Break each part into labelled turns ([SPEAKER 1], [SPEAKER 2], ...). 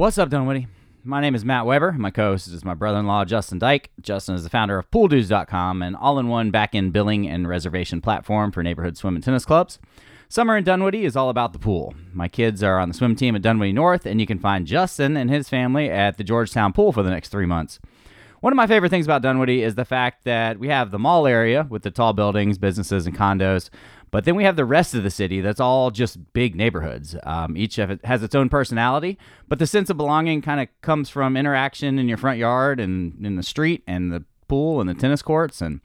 [SPEAKER 1] What's up, Dunwoody? My name is Matt Weber. My co host is my brother in law, Justin Dyke. Justin is the founder of pooldues.com, an all in one back end billing and reservation platform for neighborhood swim and tennis clubs. Summer in Dunwoody is all about the pool. My kids are on the swim team at Dunwoody North, and you can find Justin and his family at the Georgetown Pool for the next three months. One of my favorite things about Dunwoody is the fact that we have the mall area with the tall buildings, businesses, and condos, but then we have the rest of the city that's all just big neighborhoods. Um, each of it has its own personality, but the sense of belonging kind of comes from interaction in your front yard and in the street and the pool and the tennis courts and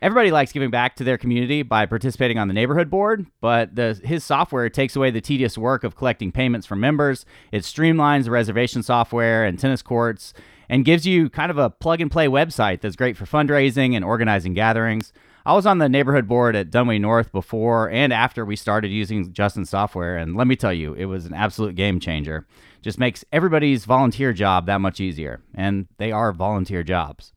[SPEAKER 1] everybody likes giving back to their community by participating on the neighborhood board, but the, his software takes away the tedious work of collecting payments from members. It streamlines the reservation software and tennis courts and gives you kind of a plug and play website that's great for fundraising and organizing gatherings. I was on the neighborhood board at Dunwoody North before and after we started using Justin's software, and let me tell you, it was an absolute game changer. Just makes everybody's volunteer job that much easier, and they are volunteer jobs.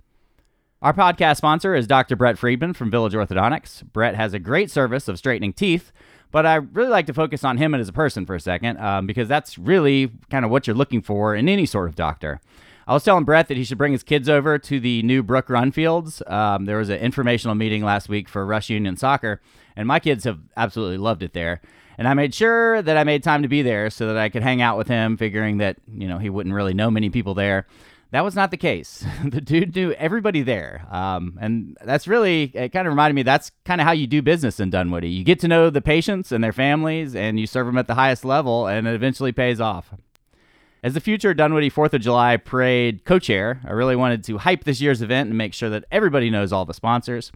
[SPEAKER 1] Our podcast sponsor is Dr. Brett Friedman from Village Orthodontics. Brett has a great service of straightening teeth, but I really like to focus on him as a person for a second um, because that's really kind of what you're looking for in any sort of doctor. I was telling Brett that he should bring his kids over to the new Brook Run Fields. Um, there was an informational meeting last week for Rush Union Soccer, and my kids have absolutely loved it there. And I made sure that I made time to be there so that I could hang out with him, figuring that you know he wouldn't really know many people there. That was not the case. the dude knew everybody there, um, and that's really it. Kind of reminded me that's kind of how you do business in Dunwoody. You get to know the patients and their families, and you serve them at the highest level, and it eventually pays off. As the future Dunwoody 4th of July Parade co chair, I really wanted to hype this year's event and make sure that everybody knows all the sponsors.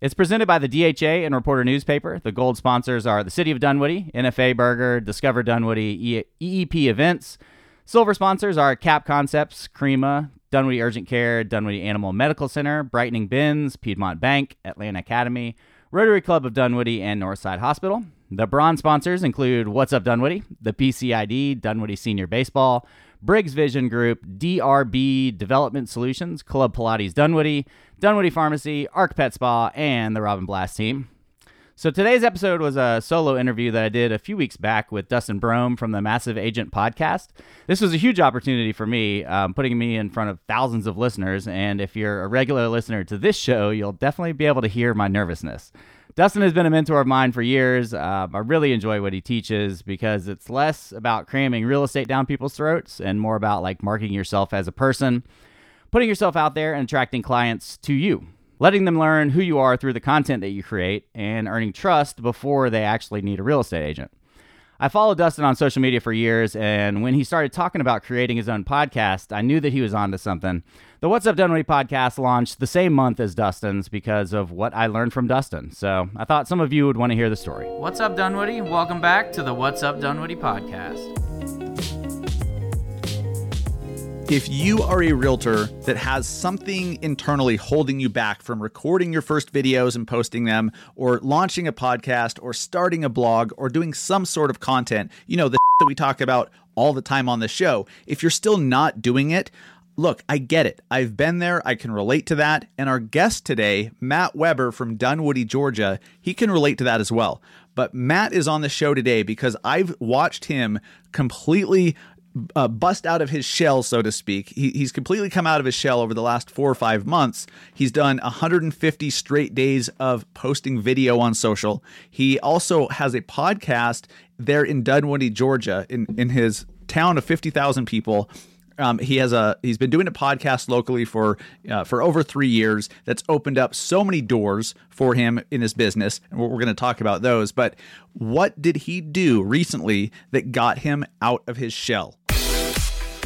[SPEAKER 1] It's presented by the DHA and Reporter newspaper. The gold sponsors are the City of Dunwoody, NFA Burger, Discover Dunwoody, EEP Events. Silver sponsors are Cap Concepts, Crema, Dunwoody Urgent Care, Dunwoody Animal Medical Center, Brightening Bins, Piedmont Bank, Atlanta Academy, Rotary Club of Dunwoody, and Northside Hospital. The bronze sponsors include What's Up Dunwoody, the PCID, Dunwoody Senior Baseball, Briggs Vision Group, DRB Development Solutions, Club Pilates Dunwoody, Dunwoody Pharmacy, Arc Pet Spa, and the Robin Blast team. So today's episode was a solo interview that I did a few weeks back with Dustin Brohm from the Massive Agent podcast. This was a huge opportunity for me, um, putting me in front of thousands of listeners. And if you're a regular listener to this show, you'll definitely be able to hear my nervousness. Dustin has been a mentor of mine for years. Uh, I really enjoy what he teaches because it's less about cramming real estate down people's throats and more about like marketing yourself as a person, putting yourself out there and attracting clients to you, letting them learn who you are through the content that you create and earning trust before they actually need a real estate agent. I followed Dustin on social media for years, and when he started talking about creating his own podcast, I knew that he was onto something. The What's Up Dunwoody podcast launched the same month as Dustin's because of what I learned from Dustin. So I thought some of you would want to hear the story. What's up, Dunwoody? Welcome back to the What's Up Dunwoody podcast.
[SPEAKER 2] If you are a realtor that has something internally holding you back from recording your first videos and posting them, or launching a podcast, or starting a blog, or doing some sort of content, you know, the that we talk about all the time on the show, if you're still not doing it, look, I get it. I've been there. I can relate to that. And our guest today, Matt Weber from Dunwoody, Georgia, he can relate to that as well. But Matt is on the show today because I've watched him completely uh, bust out of his shell, so to speak. He, he's completely come out of his shell over the last four or five months. He's done 150 straight days of posting video on social. He also has a podcast there in Dunwoody, Georgia, in, in his town of 50,000 people. Um, he has a he's been doing a podcast locally for uh, for over three years. That's opened up so many doors for him in his business, and we're going to talk about those. But what did he do recently that got him out of his shell?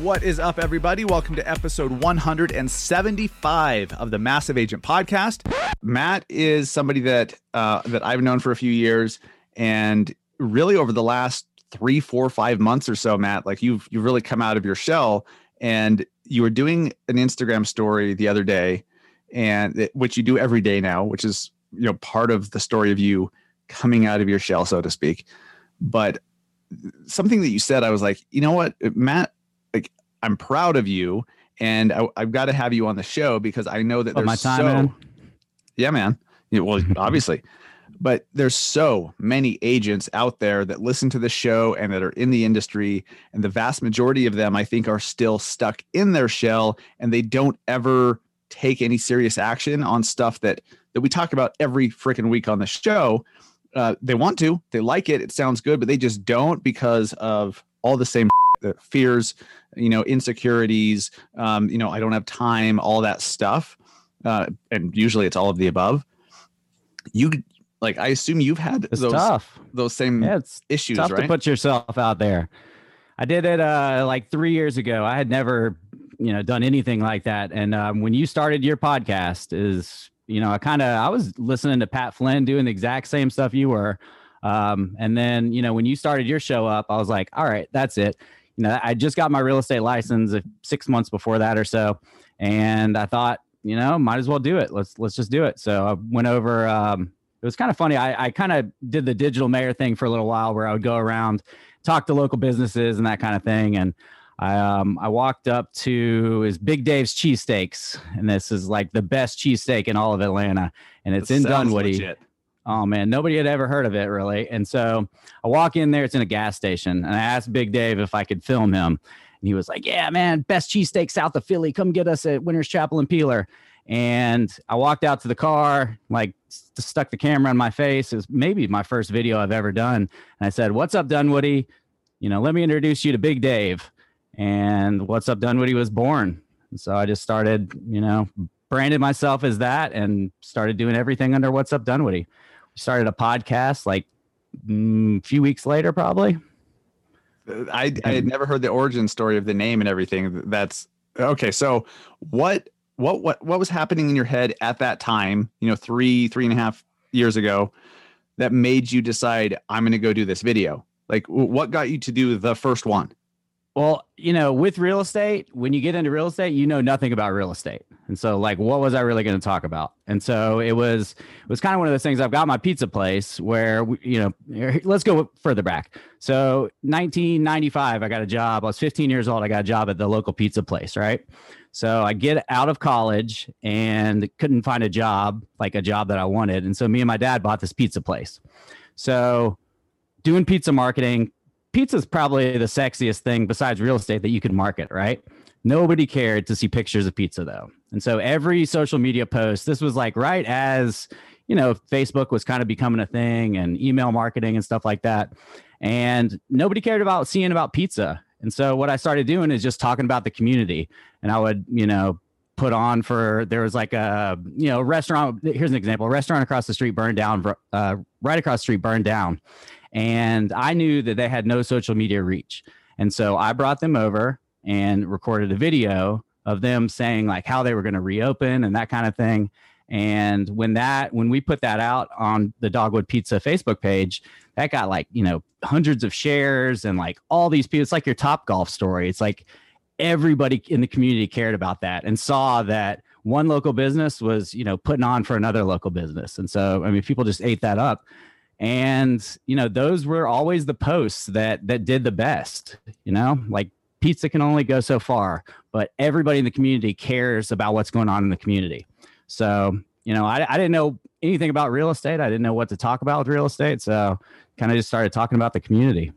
[SPEAKER 2] What is up, everybody? Welcome to episode 175 of the Massive Agent Podcast. Matt is somebody that uh, that I've known for a few years, and really over the last three, four, five months or so, Matt, like you've you've really come out of your shell and you were doing an Instagram story the other day, and which you do every day now, which is you know part of the story of you coming out of your shell, so to speak. But something that you said, I was like, you know what, Matt, I'm proud of you, and I, I've got to have you on the show because I know that there's
[SPEAKER 1] my time
[SPEAKER 2] so
[SPEAKER 1] in.
[SPEAKER 2] yeah, man. Yeah, well, obviously, but there's so many agents out there that listen to the show and that are in the industry, and the vast majority of them, I think, are still stuck in their shell, and they don't ever take any serious action on stuff that that we talk about every freaking week on the show. Uh, they want to, they like it, it sounds good, but they just don't because of all the same fears, you know, insecurities. Um, you know, I don't have time, all that stuff, uh, and usually it's all of the above you like i assume you've had
[SPEAKER 1] It's
[SPEAKER 2] those
[SPEAKER 1] tough.
[SPEAKER 2] those same
[SPEAKER 1] Yeah, it's
[SPEAKER 2] issues
[SPEAKER 1] tough
[SPEAKER 2] right
[SPEAKER 1] to put yourself out there. I did it uh, like three years ago. I had never, you know, done anything like that. And um, when you started your podcast, is you know, I kind of I was listening to Pat Flynn doing the exact same stuff you were. Um, and then you know, when you started your show up, I was like, all right, that's it. You know, I just got my real estate license uh, six months before that or so, and I thought, you know, might as well do it. Let's let's just do it. So I went over. Um, it was kind of funny. I, I kind of did the digital mayor thing for a little while, where I would go around, talk to local businesses and that kind of thing. And I um I walked up to his Big Dave's cheesesteaks, and this is like the best cheesesteak in all of Atlanta, and it's in Dunwoody.
[SPEAKER 2] legit.
[SPEAKER 1] Oh man, nobody had ever heard of it really. And so I walk in there, it's in a gas station, and I asked Big Dave if I could film him. And he was like, Yeah, man, best cheesesteak south of Philly. Come get us at Winter's Chapel and Peeler. And I walked out to the car, like s- stuck the camera on my face. It was maybe my first video I've ever done. And I said, What's up, Dunwoody? You know, let me introduce you to Big Dave. And What's Up Dunwoody was born. And so I just started, you know, branded myself as that and started doing everything under What's Up Dunwoody started a podcast like mm, a few weeks later, probably.
[SPEAKER 2] I, I had never heard the origin story of the name and everything. That's okay. So what what what what was happening in your head at that time? You know, three three and a half years ago, that made you decide I'm going to go do this video. Like, what got you to do the first one?
[SPEAKER 1] Well, you know, with real estate, when you get into real estate, you know nothing about real estate. And so like what was I really going to talk about? And so it was it was kind of one of those things I've got my pizza place where we, you know, let's go further back. So 1995 I got a job. I was 15 years old. I got a job at the local pizza place, right? So I get out of college and couldn't find a job, like a job that I wanted. And so me and my dad bought this pizza place. So doing pizza marketing, pizza's probably the sexiest thing besides real estate that you can market, right? Nobody cared to see pictures of pizza though. And so every social media post, this was like right as, you know, Facebook was kind of becoming a thing and email marketing and stuff like that. And nobody cared about seeing about pizza. And so what I started doing is just talking about the community. And I would, you know, put on for there was like a you know restaurant here's an example a restaurant across the street burned down uh, right across the street burned down and i knew that they had no social media reach. And so i brought them over and recorded a video of them saying like how they were going to reopen and that kind of thing. And when that when we put that out on the dogwood pizza facebook page that got like you know hundreds of shares and like all these people it's like your top golf story. It's like everybody in the community cared about that and saw that one local business was you know putting on for another local business. And so i mean people just ate that up and you know those were always the posts that that did the best you know like pizza can only go so far but everybody in the community cares about what's going on in the community so you know i, I didn't know anything about real estate i didn't know what to talk about with real estate so kind of just started talking about the community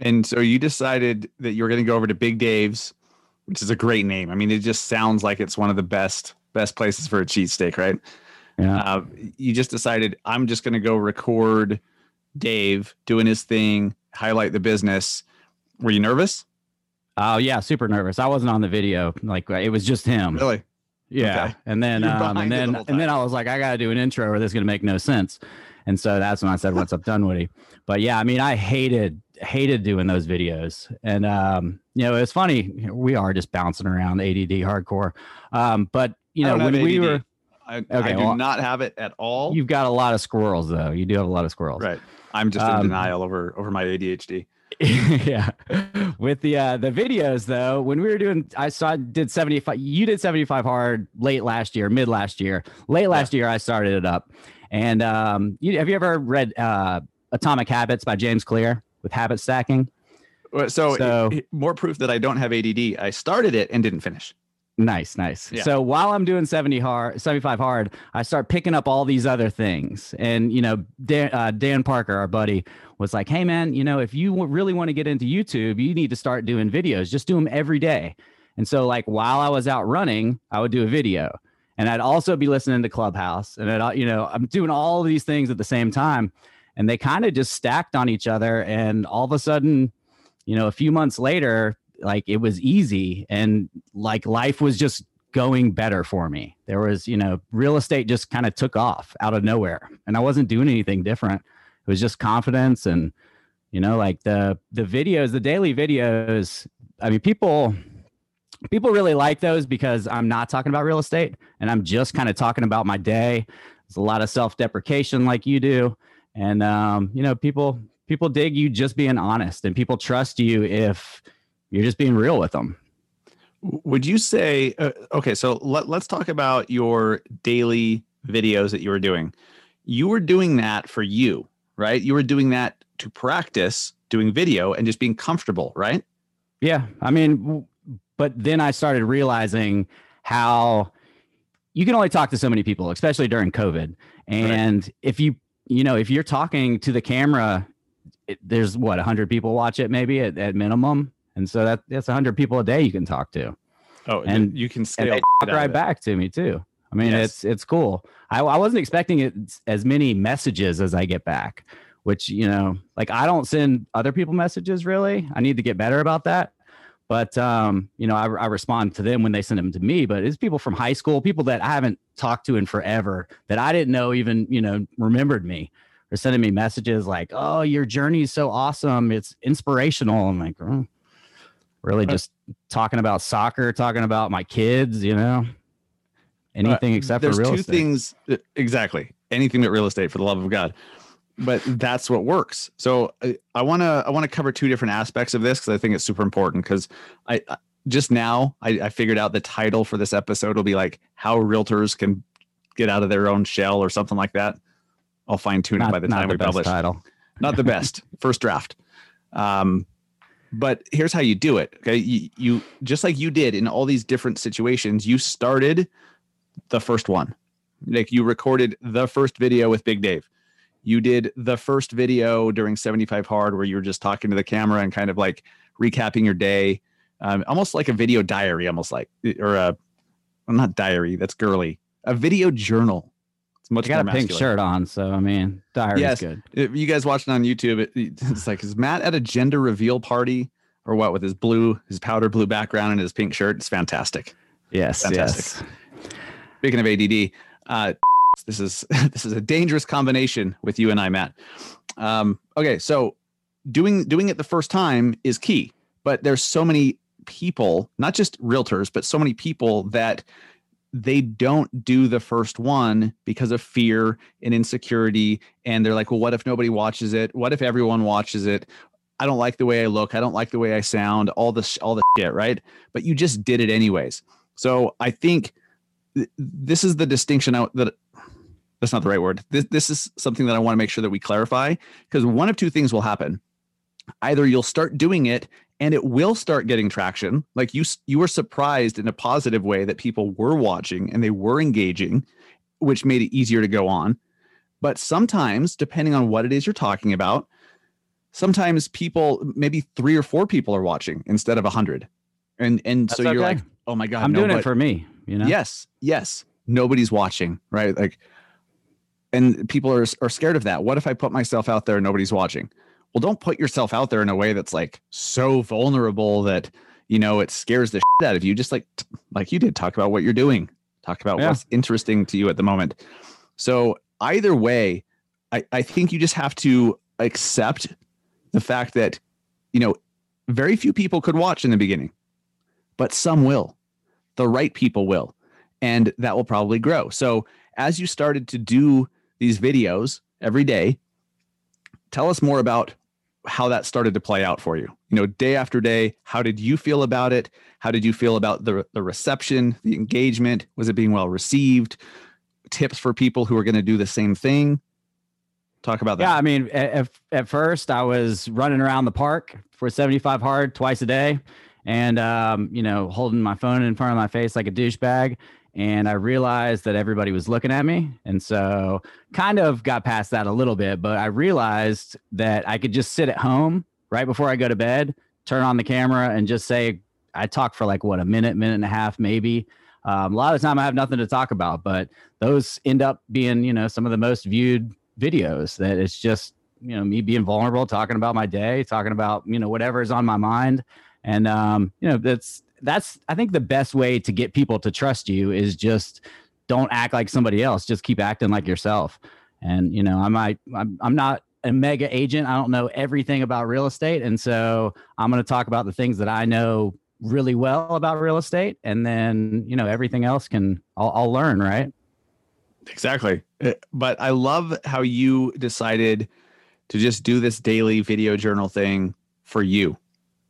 [SPEAKER 2] And so you decided that you were going to go over to Big Dave's, which is a great name. I mean, it just sounds like it's one of the best best places for a cheesesteak, right?
[SPEAKER 1] Yeah
[SPEAKER 2] Uh, you just decided I'm just going to go record Dave doing his thing, highlight the business. Were you nervous?
[SPEAKER 1] oh yeah super nervous i wasn't on the video like it was just him
[SPEAKER 2] Really?
[SPEAKER 1] Yeah,
[SPEAKER 2] Okay.
[SPEAKER 1] and then um, and
[SPEAKER 2] it the
[SPEAKER 1] then and then. I was like, I gotta do an intro, or this is gonna make no sense. And so that's when I said, "What's up, Dunwoody?" But yeah, I mean, I hated hated doing those videos, and um, you know, it's funny. We are just bouncing around ADD hardcore, um, but you know, when we were,
[SPEAKER 2] I, I do
[SPEAKER 1] well-
[SPEAKER 2] not have it at all.
[SPEAKER 1] you've got a lot of squirrels though. You do have a lot of squirrels,
[SPEAKER 2] right. I'm just
[SPEAKER 1] Um,
[SPEAKER 2] in denial over over my ADHD.
[SPEAKER 1] yeah. With the uh the videos though, when we were doing I saw I did 75 you did 75 hard late last year, mid last year. Late last year I started it up. And um you, have you ever read uh Atomic Habits by James Clear with habit stacking?
[SPEAKER 2] So,
[SPEAKER 1] So-
[SPEAKER 2] more proof that I don't have ADD. I started it and didn't finish.
[SPEAKER 1] Nice, nice.
[SPEAKER 2] Yeah.
[SPEAKER 1] So while I'm doing 70 hard, 75 hard, I start picking up all these other things. And, you know, Dan, uh, Dan Parker, our buddy, was like, hey, man, you know, if you w- really want to get into YouTube, you need to start doing videos. Just do them every day. And so, like, while I was out running, I would do a video. And I'd also be listening to Clubhouse. And, I'd, you know, I'm doing all of these things at the same time. And they kind of just stacked on each other. And all of a sudden, you know, a few months later, like it was easy and like life was just going better for me. There was, you know, real estate just kind of took off out of nowhere and I wasn't doing anything different. It was just confidence and you know, like the the videos, the daily videos, I mean people people really like those because I'm not talking about real estate and I'm just kind of talking about my day. There's a lot of self-deprecation like you do and um, you know, people people dig you just being honest and people trust you if you're just being real with them.
[SPEAKER 2] Would you say, uh, okay, so let, let's talk about your daily videos that you were doing. You were doing that for you, right? You were doing that to practice doing video and just being comfortable, right?
[SPEAKER 1] Yeah, I mean, but then I started realizing how you can only talk to so many people, especially during COVID. And if you, you know, if you're talking to the camera, it, there's what 100 people watch it maybe at, at minimum, and so that that's 100 people a day you can talk to,
[SPEAKER 2] Oh,
[SPEAKER 1] And-
[SPEAKER 2] you can scale
[SPEAKER 1] right back to me too. I mean,
[SPEAKER 2] Yes.
[SPEAKER 1] it's it's cool. I, I wasn't expecting it as many messages as I get back, which you know, like I don't send other people messages really. I need to get better about that. But um, you know, I, I respond to them when they send them to me. But it's people from high school, people that I haven't talked to in forever that I didn't know even you know remembered me. Or sending me messages like, "Oh, your journey is so awesome! It's inspirational." I'm like, oh, really, just talking about soccer, talking about my kids, you know, anything
[SPEAKER 2] Uh,
[SPEAKER 1] except for real
[SPEAKER 2] two
[SPEAKER 1] estate.
[SPEAKER 2] things uh, exactly. Anything but real estate for the love of god. But that's what works. So i want to i want to cover two different aspects of this because i think it's super important because I, I just now I, I figured out the title for this episode will be like how realtors can get out of their own shell or something like that. I'll fine tune it by the
[SPEAKER 1] not
[SPEAKER 2] time
[SPEAKER 1] the
[SPEAKER 2] we
[SPEAKER 1] best
[SPEAKER 2] publish.
[SPEAKER 1] title.
[SPEAKER 2] not the best. First draft. Um but here's how you do it okay? You, you just like you did in all these different situations you started the first one. Like you recorded the first video with big dave. You did the first video during 75 hard where you were just talking to the camera and kind of like recapping your day. Um, almost like a video diary almost like or a well, not diary that's girly. A video journal it's much
[SPEAKER 1] I got a pink
[SPEAKER 2] masculine.
[SPEAKER 1] shirt on, so I mean, diary's
[SPEAKER 2] Yes.
[SPEAKER 1] good.
[SPEAKER 2] If you guys watching on YouTube, it, it's like is Matt at a gender reveal party or what with his blue, his powder blue background and his pink shirt? It's fantastic.
[SPEAKER 1] Yes,
[SPEAKER 2] Fantastic.
[SPEAKER 1] yes.
[SPEAKER 2] Speaking of ADD, uh, this is this is a dangerous combination with you and I, Matt. Um, okay, so doing doing it the first time is key, but there's so many people, not just realtors, but so many people that they don't do the first one because of fear and insecurity. And they're like well what if nobody watches it? What if everyone watches it? I don't like the way i look. I don't like the way i sound. All this all the shit right? But you just did it anyways. So i think th- this is the distinction out that that's not the right word. This, this is something that i want to make sure that we clarify because one of two things will happen. Either you'll start doing it and it will start getting traction like you you were surprised in a positive way that people were watching and they were engaging which made it easier to go on but sometimes depending on what it is you're talking about sometimes people maybe three or four people are watching instead of a hundred and and so
[SPEAKER 1] That's
[SPEAKER 2] you're
[SPEAKER 1] okay.
[SPEAKER 2] like oh my god
[SPEAKER 1] I'm
[SPEAKER 2] no,
[SPEAKER 1] doing it for me, you know?
[SPEAKER 2] Yes, yes. Nobody's watching, right? Like, and people are are scared of that. What if I put myself out there and nobody's watching? Well, don't put yourself out there in a way that's like so vulnerable that you know it scares the shit out of you. Just like like you did, talk about what you're doing. Talk about
[SPEAKER 1] Yeah.
[SPEAKER 2] what's interesting to you at the moment. So either way, I, I think you just have to accept the fact that you know very few people could watch in the beginning, but some will the right people will and that will probably grow so as you started to do these videos every day tell us more about how that started to play out for you. You know, day after day, how did you feel about it? How did you feel about the the reception, the engagement? Was it being well received? Tips for people who are going to do the same thing. Talk about that.
[SPEAKER 1] Yeah, I mean, at, at first I was running around the park for 75 hard twice a day and, um, you know, holding my phone in front of my face like a douchebag. And I realized that everybody was looking at me. And so kind of got past that a little bit, but I realized that I could just sit at home right before I go to bed, turn on the camera and just say, I talk for like what, a minute, minute and a half, maybe. Um, a lot of the time I have nothing to talk about, but those end up being, you know, some of the most viewed videos that it's just you know me being vulnerable talking about my day talking about you know whatever is on my mind and um you know that's that's i think the best way to get people to trust you is just don't act like somebody else just keep acting like yourself. And you know i might i'm, I'm not a mega agent. I don't know everything about real estate. And so i'm going to talk about the things that i know really well about real estate. And then you know everything else can i'll, I'll learn right?
[SPEAKER 2] Exactly. Uh, But I love how you decided to just do this daily video journal thing for you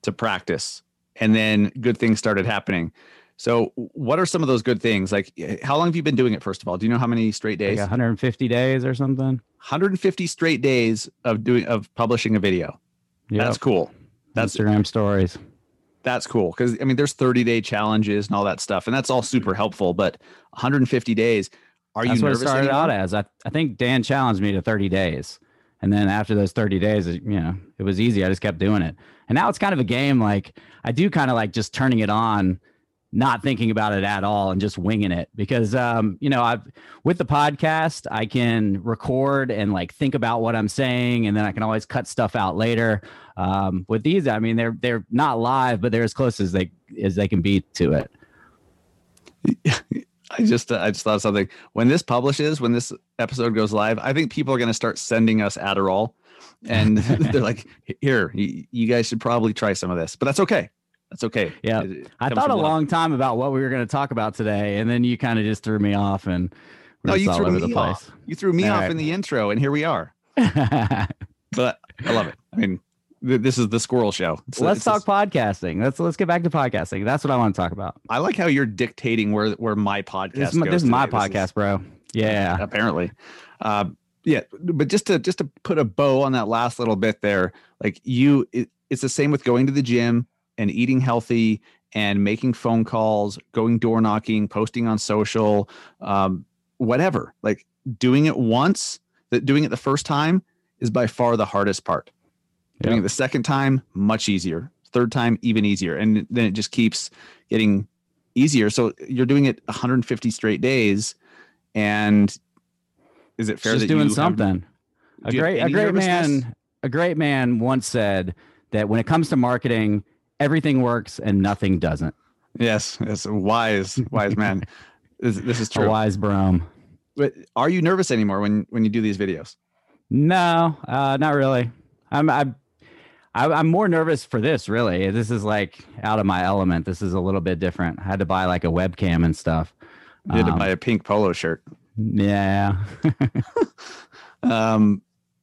[SPEAKER 2] to practice. And then good things started happening. So, what are some of those good things? Like, how long have you been doing it, first of all? Do you know how many straight
[SPEAKER 1] like
[SPEAKER 2] days?
[SPEAKER 1] 150 days or something
[SPEAKER 2] 150 straight days of doing of publishing a video.
[SPEAKER 1] yeah
[SPEAKER 2] That's cool. That's
[SPEAKER 1] Instagram stories.
[SPEAKER 2] that's cool because I mean, there's 30 day challenges and all that stuff, and that's all super helpful. But 150 days, are
[SPEAKER 1] That's
[SPEAKER 2] you
[SPEAKER 1] what it started out as. I, I think Dan challenged me to 30 days. And then after those 30 days, it, you know, it was easy. I just kept doing it. And now it's kind of a game. Like I do kind of like just turning it on, not thinking about it at all and just winging it because, um, you know, I've with the podcast, I can record and like think about what I'm saying. And then I can always cut stuff out later. Um, with these, I mean, they're, they're not live, but they're as close as they, as they can be to it.
[SPEAKER 2] I just I just thought of something. When this publishes, when this episode goes live, I think people are going to start sending us Adderall, and they're like, "Here, you, guys should probably try some of this." But that's okay. That's okay.
[SPEAKER 1] Yeah.
[SPEAKER 2] It- it
[SPEAKER 1] I thought a
[SPEAKER 2] love.
[SPEAKER 1] long time about what we were going to talk about today, and then you kind of just threw me off, and we're
[SPEAKER 2] No, you threw me
[SPEAKER 1] the
[SPEAKER 2] off. You threw me
[SPEAKER 1] All
[SPEAKER 2] off
[SPEAKER 1] right.
[SPEAKER 2] in the intro, and here we are. But I love it. I mean, th- this is the Squirrel Show. It's-
[SPEAKER 1] let's talk
[SPEAKER 2] this-
[SPEAKER 1] podcasting. Let's let's get back to podcasting. That's what I want to talk about.
[SPEAKER 2] I like how you're dictating where where my podcast.
[SPEAKER 1] This is my,
[SPEAKER 2] goes
[SPEAKER 1] this is my
[SPEAKER 2] today. This
[SPEAKER 1] podcast, bro. Yeah.
[SPEAKER 2] apparently uh, yeah but just to just to put a bow on that last little bit there like you it, it's the same with going to the gym and eating healthy and making phone calls going door knocking posting on social um, whatever. Like doing it once that doing it the first time is by far the hardest part. Doing it the second time much easier. Third time even easier. And then it just keeps getting easier. So you're doing it 150 straight days and is it fair
[SPEAKER 1] Just
[SPEAKER 2] that
[SPEAKER 1] doing
[SPEAKER 2] you have-
[SPEAKER 1] something. A great a great man a great man once said that when it comes to marketing, everything works and nothing doesn't.
[SPEAKER 2] yes it's a wise wise man this, this is
[SPEAKER 1] A
[SPEAKER 2] true
[SPEAKER 1] wise Brohm.
[SPEAKER 2] but are you nervous anymore when when you do these videos
[SPEAKER 1] No, uh, not really. I'm I'm I'm more nervous for this. Really, this is like out of my element. This is a little bit different. I had to buy like a webcam and stuff.
[SPEAKER 2] you had to
[SPEAKER 1] Um,
[SPEAKER 2] buy a pink polo shirt
[SPEAKER 1] Yeah,
[SPEAKER 2] um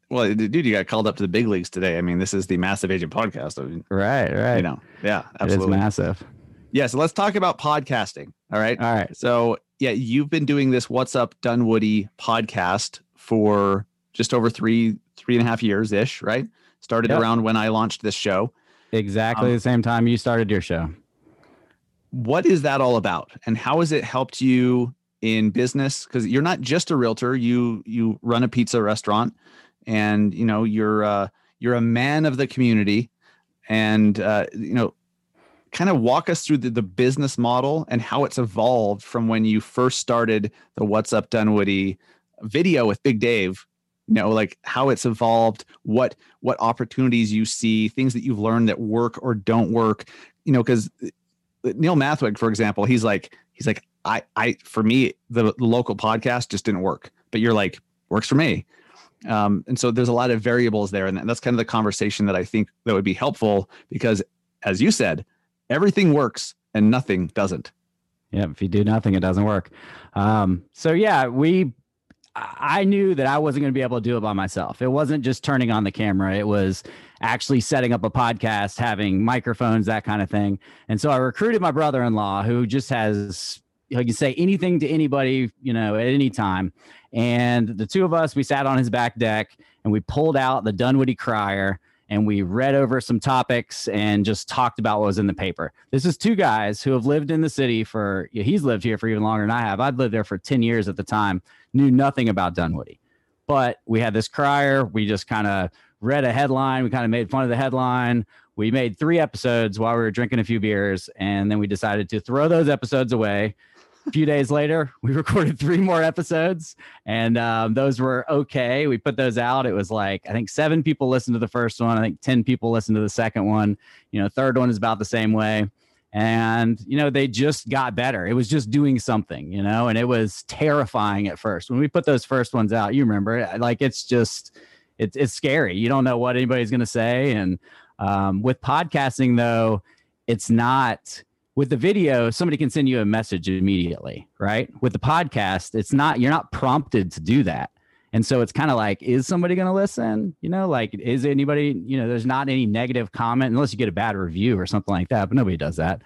[SPEAKER 2] well dude you got called up to the big leagues today i mean this is the massive agent podcast I mean,
[SPEAKER 1] right, right.
[SPEAKER 2] you know yeah
[SPEAKER 1] it is
[SPEAKER 2] absolutely
[SPEAKER 1] massive.
[SPEAKER 2] yeah so let's talk about podcasting all right
[SPEAKER 1] All right.
[SPEAKER 2] So yeah, you've been doing this "What's Up Dunwoody" podcast for just over three three and a half years ish, right? Started
[SPEAKER 1] Yep.
[SPEAKER 2] around when I launched this show.
[SPEAKER 1] Exactly
[SPEAKER 2] Um,
[SPEAKER 1] the same time you started your show.
[SPEAKER 2] What is that all about, and how has it helped you in business? Because you're not just a realtor; you you run a pizza restaurant, and you know you're uh, you're a man of the community, and uh, you know kind of walk us through the, the business model and how it's evolved from when you first started the What's Up Dunwoody video with Big Dave. You know, like how it's evolved, what what opportunities you see, things that you've learned that work or don't work. You know, because Neil Mathweg, for example, he's like he's like I I for me the, the local podcast just didn't work, but you're like works for me. Um, and so there's a lot of variables there, and that's kind of the conversation that I think that would be helpful because, as you said, everything works and nothing doesn't.
[SPEAKER 1] Yeah. If you do nothing, it doesn't work. Um, so yeah, we, I knew that I wasn't going to be able to do it by myself. It wasn't just turning on the camera, it was actually setting up a podcast, having microphones, that kind of thing. And so I recruited my brother in law who just has, he can say anything to anybody, you know, at any time. And the two of us, we sat on his back deck and we pulled out the Dunwoody Crier and we read over some topics and just talked about what was in the paper. This is two guys who have lived in the city for, he's lived here for even longer than I have. I'd lived there for 10 years at the time, knew nothing about Dunwoody. But we had this crier. We just kind of read a headline. We kind of made fun of the headline. We made three episodes while we were drinking a few beers. And then we decided to throw those episodes away a few days later, we recorded three more episodes, and um, those were okay. We put those out. It was like I think seven people listened to the first one. I think ten people listened to the second one. You know, third one is about the same way, and you know they just got better. It was just doing something, you know, and it was terrifying at first when we put those first ones out. You remember, like it's just it's it's scary. You don't know what anybody's going to say, and um, with podcasting though, it's not with the video, somebody can send you a message immediately, right? With the podcast, it's not, you're not prompted to do that. And so it's kind of like, is somebody going to listen? You know, like, is anybody, you know, there's not any negative comment unless you get a bad review or something like that, but nobody does that.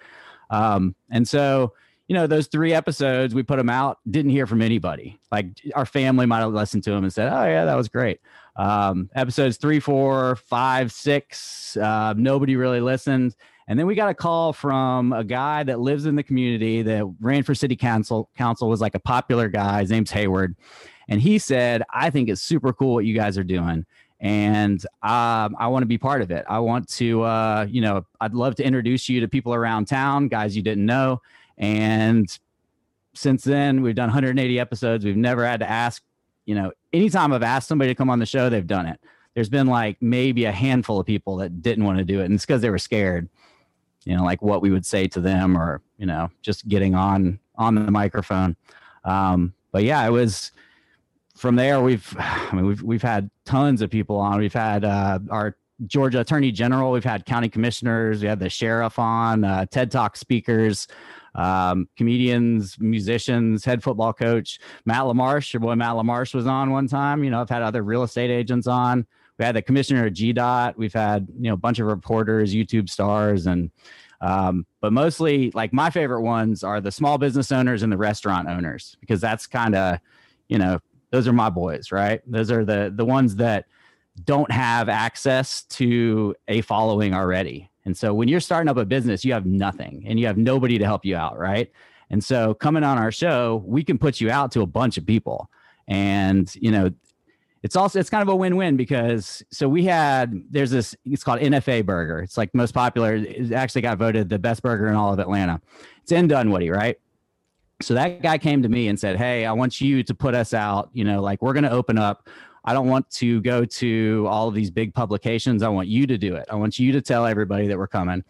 [SPEAKER 1] Um, and so, you know, those three episodes, we put them out, didn't hear from anybody. Like our family might have listened to them and said, oh, yeah, that was great. Um, episodes three, four, five, six, uh, nobody really listened and then we got a call from a guy that lives in the community that ran for city council. Council was like a popular guy. His name's Hayward, and he said, "I think it's super cool what you guys are doing." and um, I want to be part of it. I want to, uh, you know, I'd love to introduce you to people around town, guys you didn't know. And since then, we've done 180 episodes. We've never had to ask, you know, anytime I've asked somebody to come on the show, they've done it. There's been like maybe a handful of people that didn't want to do it, and it's because they were scared you know, like what we would say to them or, you know, just getting on on the microphone. Um, but yeah, it was from there we've I mean we've we've had tons of people on. We've had uh, our Georgia Attorney General, we've had county commissioners, we had the sheriff on, uh, TED Talk speakers, um, comedians, musicians, head football coach Matt LaMarche. Your boy Matt LaMarche was on one time. You know, I've had other real estate agents on we had the commissioner of GDOT. We've had you know a bunch of reporters, YouTube stars, and um, but mostly like my favorite ones are the small business owners and the restaurant owners because that's kind of you know those are my boys, right? Those are the the ones that don't have access to a following already. And so when you're starting up a business, you have nothing and you have nobody to help you out, right? And so coming on our show, we can put you out to a bunch of people. And you know, it's also it's kind of a win-win because so we had there's this it's called NFA burger. It's like most popular. It actually got voted the best burger in all of Atlanta. It's in Dunwoody, right? So that guy came to me and said, "Hey, I want you to put us out. You know, like we're going to open up. I don't want to go to all of these big publications. I want you to do it. I want you to tell everybody that we're coming."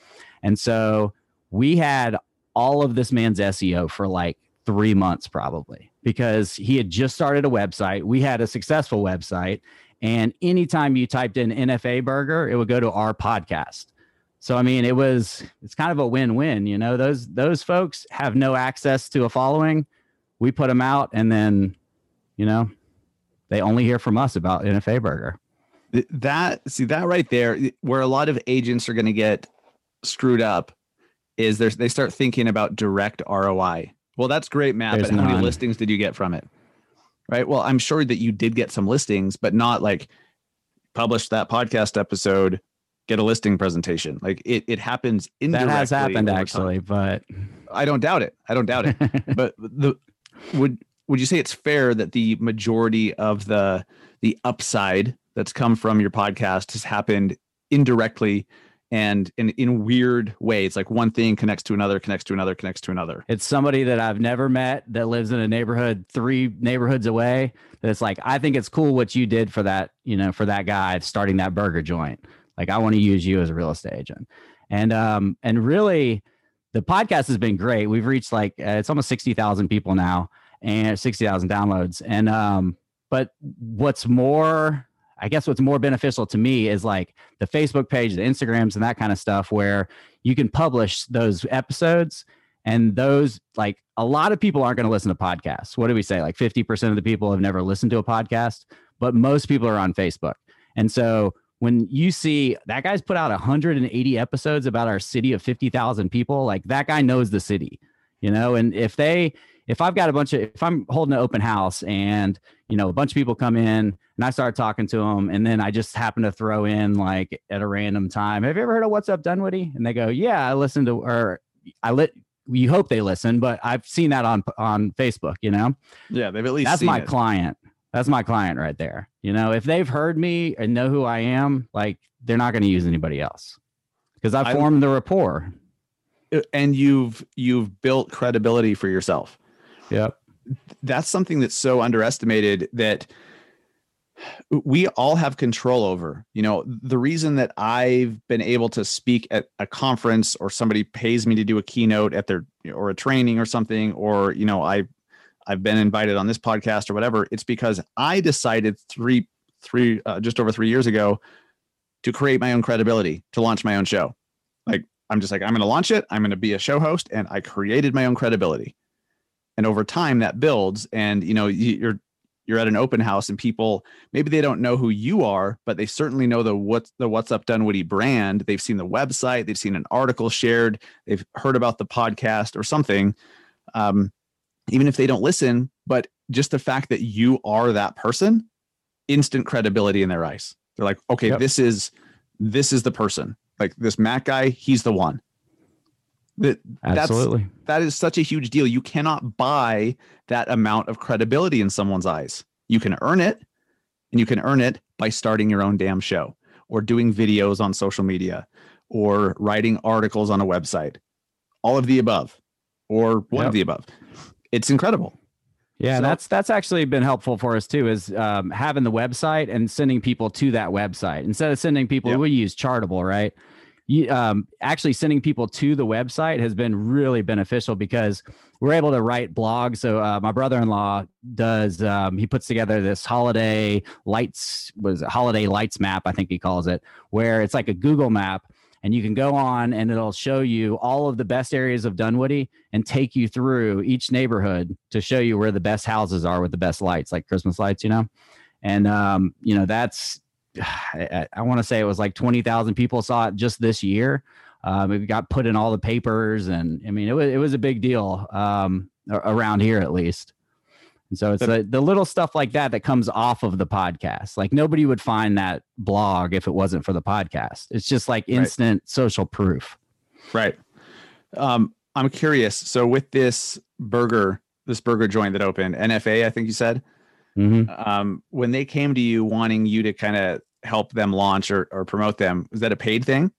[SPEAKER 1] And so we had all of this man's SEO for like three months probably because he had just started a website. We had a successful website. And anytime you typed in NFA burger, it would go to our podcast. So I mean, it was it's kind of a win-win, you know. Those those folks have no access to a following. We put them out and then, you know, they only hear from us about NFA burger.
[SPEAKER 2] That see that right there where a lot of agents are going to get screwed up is they start thinking about direct ROI well, that's great, Matt. There's but how many listings did you get from it? Right. Well, I'm sure that you did get some listings, but not like publish that podcast episode, get a listing presentation. Like it, it happens indirectly.
[SPEAKER 1] That has happened actually, but
[SPEAKER 2] I don't doubt it. I don't doubt it. but the would would you say it's fair that the majority of the the upside that's come from your podcast has happened indirectly and in in weird ways like one thing connects to another connects to another connects to another.
[SPEAKER 1] It's somebody that i've never met that lives in a neighborhood three neighborhoods away that's like i think it's cool what you did for that you know for that guy starting that burger joint. Like i want to use you as a real estate agent. And um and really the podcast has been great. We've reached like uh, it's almost 60,000 people now and 60,000 downloads. And um but what's more I guess what's more beneficial to me is like the Facebook page, the Instagrams, and that kind of stuff where you can publish those episodes And those, like, a lot of people aren't going to listen to podcasts. What do we say? Like 50% of the people have never listened to a podcast, but most people are on Facebook. And so when you see that guy's put out 180 episodes about our city of 50,000 people, like that guy knows the city, you know, and if they, if I've got a bunch of, if I'm holding an open house and, you know, a bunch of people come in and I start talking to them and then I just happen to throw in like at a random time, have you ever heard of What's Up Dunwoody? And they go, yeah, I listened to, or I lit, you hope they listen, but I've seen that on, on Facebook, you know?
[SPEAKER 2] Yeah. They've at least,
[SPEAKER 1] That's my
[SPEAKER 2] it.
[SPEAKER 1] client. That's my client right there. You know, if they've heard me and know who I am, like they're not going to use anybody else because I've
[SPEAKER 2] I-
[SPEAKER 1] formed the rapport.
[SPEAKER 2] Uh, and you've, you've built credibility for yourself.
[SPEAKER 1] Yep.
[SPEAKER 2] that's something that's so underestimated that we all have control over. You know, the reason that I've been able to speak at a conference or somebody pays me to do a keynote at their or a training or something or you know, I I've been invited on this podcast or whatever, it's because I decided 3 3 uh, just over 3 years ago to create my own credibility, to launch my own show. Like I'm just like I'm going to launch it, I'm going to be a show host and I created my own credibility and over time that builds and you know you- you're you're at an open house and people maybe they don't know who you are but they certainly know the what's the what's up dunwoody brand. They've seen the website they've seen an article shared they've heard about the podcast or something um, even if they don't listen but just the fact that you are that person instant credibility in their eyes. They're like okay
[SPEAKER 1] Yep.
[SPEAKER 2] this is this is the person. Like this matt guy he's the one that that's
[SPEAKER 1] Absolutely.
[SPEAKER 2] that is such a huge deal. You cannot buy that amount of credibility in someone's eyes. You can earn it, and you can earn it by starting your own damn show or doing videos on social media or writing articles on a website. All of the above or one
[SPEAKER 1] Yep.
[SPEAKER 2] of the above. It's incredible.
[SPEAKER 1] Yeah,
[SPEAKER 2] So-
[SPEAKER 1] that's that's actually been helpful for us too. Is um, having the website and sending people to that website instead of sending people.
[SPEAKER 2] Yep.
[SPEAKER 1] We use Chartable, right? You, um, actually sending people to the website has been really beneficial because we're able to write blogs. So uh, my brother-in-law does. Um, he puts together this holiday lights was it holiday lights map, I think he calls it, where it's like a Google map. And you can go on and it'll show you all of the best areas of Dunwoody and take you through each neighborhood to show you where the best houses are with the best lights, like Christmas lights, you know. And um, you know that's I, I want to say it was like twenty thousand people saw it just this year. Um, it got put in all the papers, and I mean it was it was a big deal um, around here at least. And so it's the, the little stuff like that that comes off of the podcast. Like nobody would find that blog if it wasn't for the podcast. It's just like instant social proof.
[SPEAKER 2] Right. Um, I'm curious. So with this burger, this burger joint that opened, NFA, I think you said,
[SPEAKER 1] hmm
[SPEAKER 2] um, when they came to you wanting you to kind of help them launch or, or promote them, Is that a paid thing?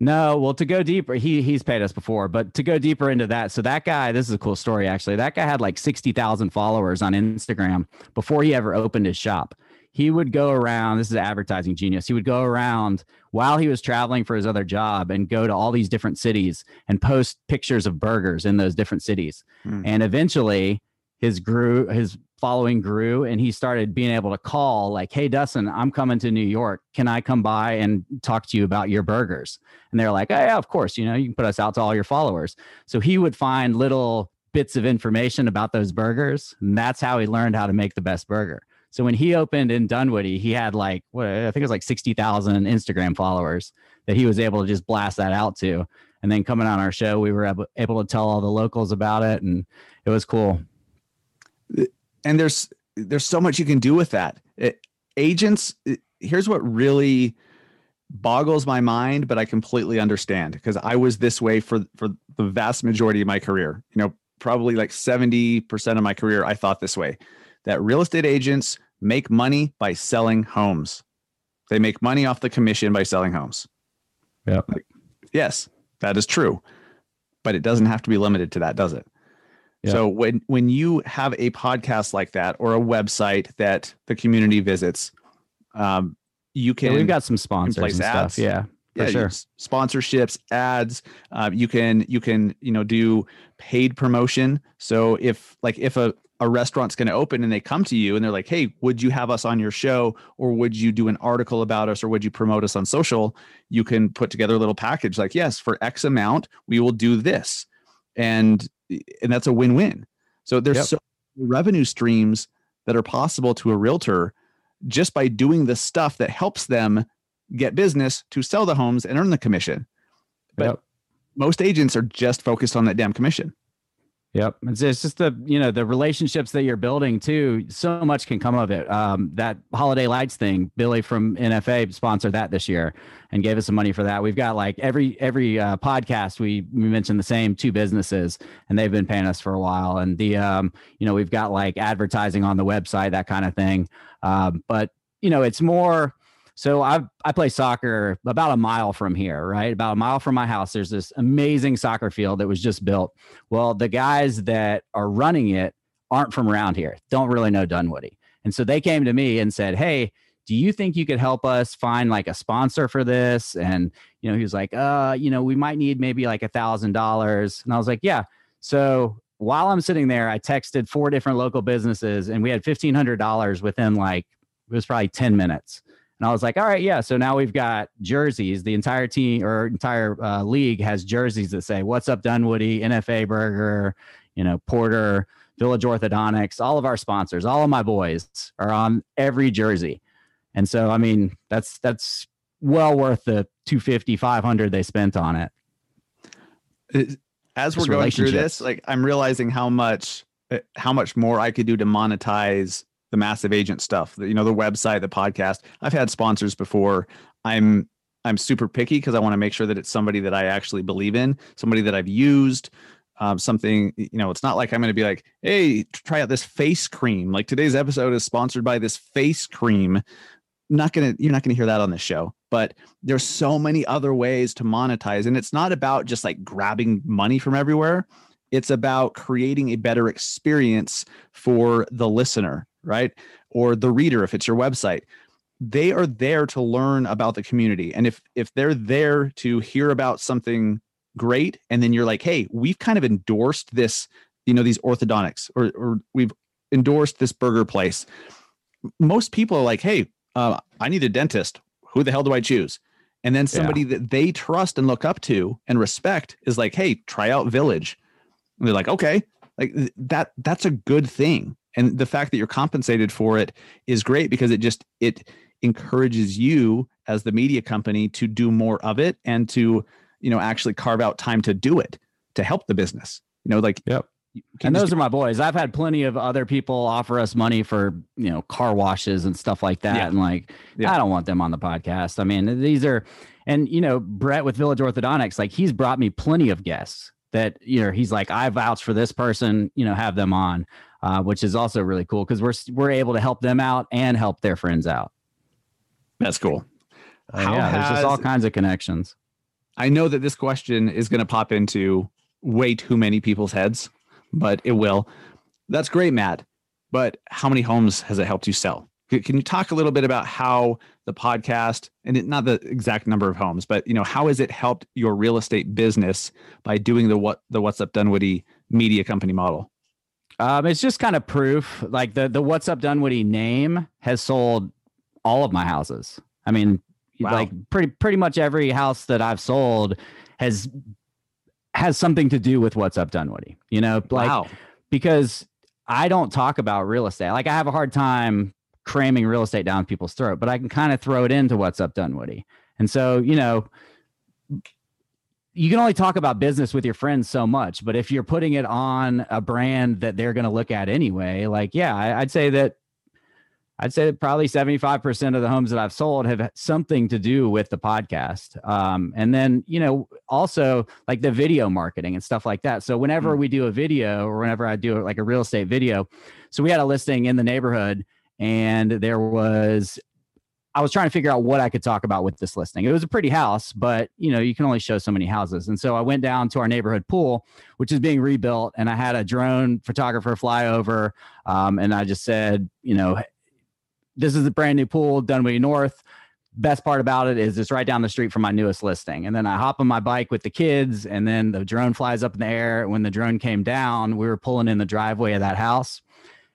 [SPEAKER 1] No, well, to go deeper, he he's paid us before, but to go deeper into that, so that guy, this is a cool story actually. That guy had like sixty thousand followers on Instagram before he ever opened his shop. He would go around. This is advertising genius. He would go around while he was traveling for his other job and go to all these different cities and post pictures of burgers in those different cities.
[SPEAKER 2] Hmm.
[SPEAKER 1] And eventually, his grew his following grew and he started being able to call like hey dustin i'm coming to new york. Can i come by and talk to you about your burgers? And they're like oh yeah of course you know you can put us out to all your followers. So he would find little bits of information about those burgers and that's how he learned how to make the best burger. So when he opened in dunwoody he had like what i think it was like 60000 instagram followers that he was able to just blast that out to. And then coming on our show we were able, able to tell all the locals about it and it was cool
[SPEAKER 2] and there's there's so much you can do with that. It- agents it- here's what really boggles my mind but i completely understand because i was this way for for the vast majority of my career. You know probably like 70% of my career i thought this way that real estate agents make money by selling homes. They make money off the commission by selling homes.
[SPEAKER 1] Yeah.
[SPEAKER 2] Like, yes that is true but it doesn't have to be limited to that does it
[SPEAKER 1] Yeah.
[SPEAKER 2] so when when you have a podcast like that or a website that the community visits um, you can
[SPEAKER 1] yeah, we've got some sponsors and
[SPEAKER 2] ads.
[SPEAKER 1] stuff yeah for
[SPEAKER 2] yeah,
[SPEAKER 1] sure.
[SPEAKER 2] sponsorships ads uh, you can you can you know do paid promotion. So if like if a, a restaurant's going to open and they come to you and they're like hey would you have us on your show? Or would you do an article about us? Or would you promote us on social? You can put together a little package like yes for x amount we will do this. And and that's a win-win. So there's
[SPEAKER 1] Yep.
[SPEAKER 2] so many revenue streams that are possible to a realtor just by doing the stuff that helps them get business to sell the homes and earn the commission. But
[SPEAKER 1] Yep.
[SPEAKER 2] most agents are just focused on that damn commission.
[SPEAKER 1] Yep. It's, it's just the, you know, the relationships that you're building too. So much can come of it. Um, that holiday lights thing, Billy from NFA sponsored that this year and gave us some money for that. We've got like every, every uh, podcast, we, we mentioned the same two businesses and they've been paying us for a while. And the, um, you know, we've got like advertising on the website, that kind of thing. Um, but you know, it's more, so I I play soccer about a mile from here, right? About a mile from my house. There's this amazing soccer field that was just built. Well, the guys that are running it aren't from around here. Don't really know Dunwoody. And so they came to me and said, "Hey, do you think you could help us find like a sponsor for this?" And you know, he was like, "Uh, you know, we might need maybe like a thousand dollars." And I was like, "Yeah." So while I'm sitting there, I texted four different local businesses, and we had fifteen hundred dollars within like it was probably ten minutes. And I was like, all right, yeah. So now we've got jerseys. The entire team or entire uh, league has jerseys that say, "What's up, Dunwoody?" NFA Burger, you know, Porter, Village Orthodontics. All of our sponsors, all of my boys are on every jersey. And so, I mean, that's that's well worth the 250, 500 they spent on it.
[SPEAKER 2] As we're
[SPEAKER 1] Just
[SPEAKER 2] going through this, like I'm realizing how much uh, how much more I could do to monetize the massive agent stuff. The- You know, the website, the podcast. I've had sponsors before. I'm I'm super picky because I want to make sure that it's somebody that I actually believe in, somebody that I've used. Um, something you know, it's not like I'm going to be like, "Hey, try out this face cream." Like today's episode is sponsored by this face cream. Not gonna, you're not gonna hear that on the show. But there's so many other ways to monetize, and it's not about just like grabbing money from everywhere. It's about creating a better experience for the listener, right? Or the reader if it's your website. They are there to learn about the community. And if if they're there to hear about something great and then you're like hey we've kind of endorsed this you know these orthodontics or or we've endorsed this burger place. Most people are like hey uh, i need a dentist. Who the hell do i choose? And then somebody that they trust and look up to and respect is like hey try out village. And they're like okay. Like th- that that's a good thing and the fact that you're compensated for it is great because it just it encourages you as the media company to do more of it and to you know actually carve out time to do it to help the business you know like
[SPEAKER 1] Yep. And
[SPEAKER 2] just
[SPEAKER 1] those are my boys. I've had plenty of other people offer us money for, you know, car washes and stuff like that.
[SPEAKER 2] Yeah.
[SPEAKER 1] And like,
[SPEAKER 2] Yeah.
[SPEAKER 1] I don't want them on the podcast. I mean, these are, and, you know, Brett with Village Orthodontics, like he's brought me plenty of guests that, you know, he's like, I vouch for this person, you know, have them on, uh, which is also really cool because we're, we're able to help them out and help their friends out.
[SPEAKER 2] that's cool
[SPEAKER 1] Uh,
[SPEAKER 2] How
[SPEAKER 1] yeah, there's just all kinds of connections.
[SPEAKER 2] I know that this question is going to pop into way too many people's heads, but it will. That's great, Matt. But how many homes has it helped you sell? Can you talk a little bit about how the podcast and it, not the exact number of homes, but you know how has it helped your real estate business by doing the what the What's Up Dunwoody media company model?
[SPEAKER 1] Um, it's just kind of proof. Like the the What's Up Dunwoody name has sold all of my houses. I mean,
[SPEAKER 2] Wow.
[SPEAKER 1] like pretty pretty much every house that I've sold has has something to do with What's Up Dunwoody. You know, like
[SPEAKER 2] wow,
[SPEAKER 1] because I don't talk about real estate. Like I have a hard time cramming real estate down people's throat, but I can kind of throw it into What's Up Dunwoody. And so, you know, you can only talk about business with your friends so much, but if you're putting it on a brand that they're going to look at anyway, like, yeah, I, I'd say that I'd say that probably 75% of the homes that I've sold have something to do with the podcast. Um, and then, you know, also like the video marketing and stuff like that. So whenever we do a video or whenever I do like a real estate video, so we had a listing in the neighborhood and there was I was trying to figure out what I could talk about with this listing. It was a pretty house, but you know, you can only show so many houses. And so I went down to our neighborhood pool, which is being rebuilt, and I had a drone photographer fly over. Um, and I just said, you know, this is a brand new pool, Dunwoody North. Best part about it is it's right down the street from my newest listing. And then I hop on my bike with the kids, and then the drone flies up in the air. When the drone came down, we were pulling in the driveway of that house.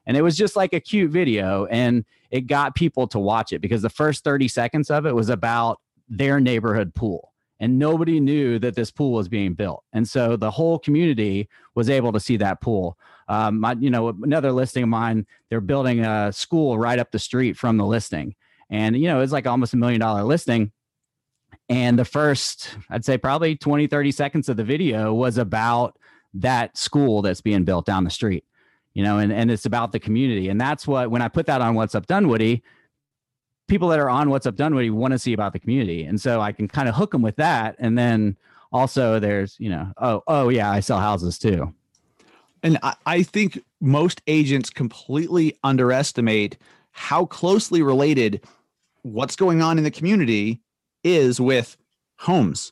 [SPEAKER 1] And it was just like a cute video. And it got people to watch it because the first 30 seconds of it was about their neighborhood pool. and nobody knew that this pool was being built. And so the whole community was able to see that pool. Um, my, you know, another listing of mine, they're building a school right up the street from the listing. And, you know, it's like almost a million dollar listing. And the first, I'd say probably 20, 30 seconds of the video was about that school that's being built down the street, you know, and, and it's about the community. And that's what, when I put that on What's Up Dunwoody, people that are on What's Up Dunwoody want to see about the community. And so I can kind of hook them with that. And then also there's, you know, oh, oh yeah, I sell houses too.
[SPEAKER 2] And I, I think most agents completely underestimate how closely related what's going on in the community is with homes.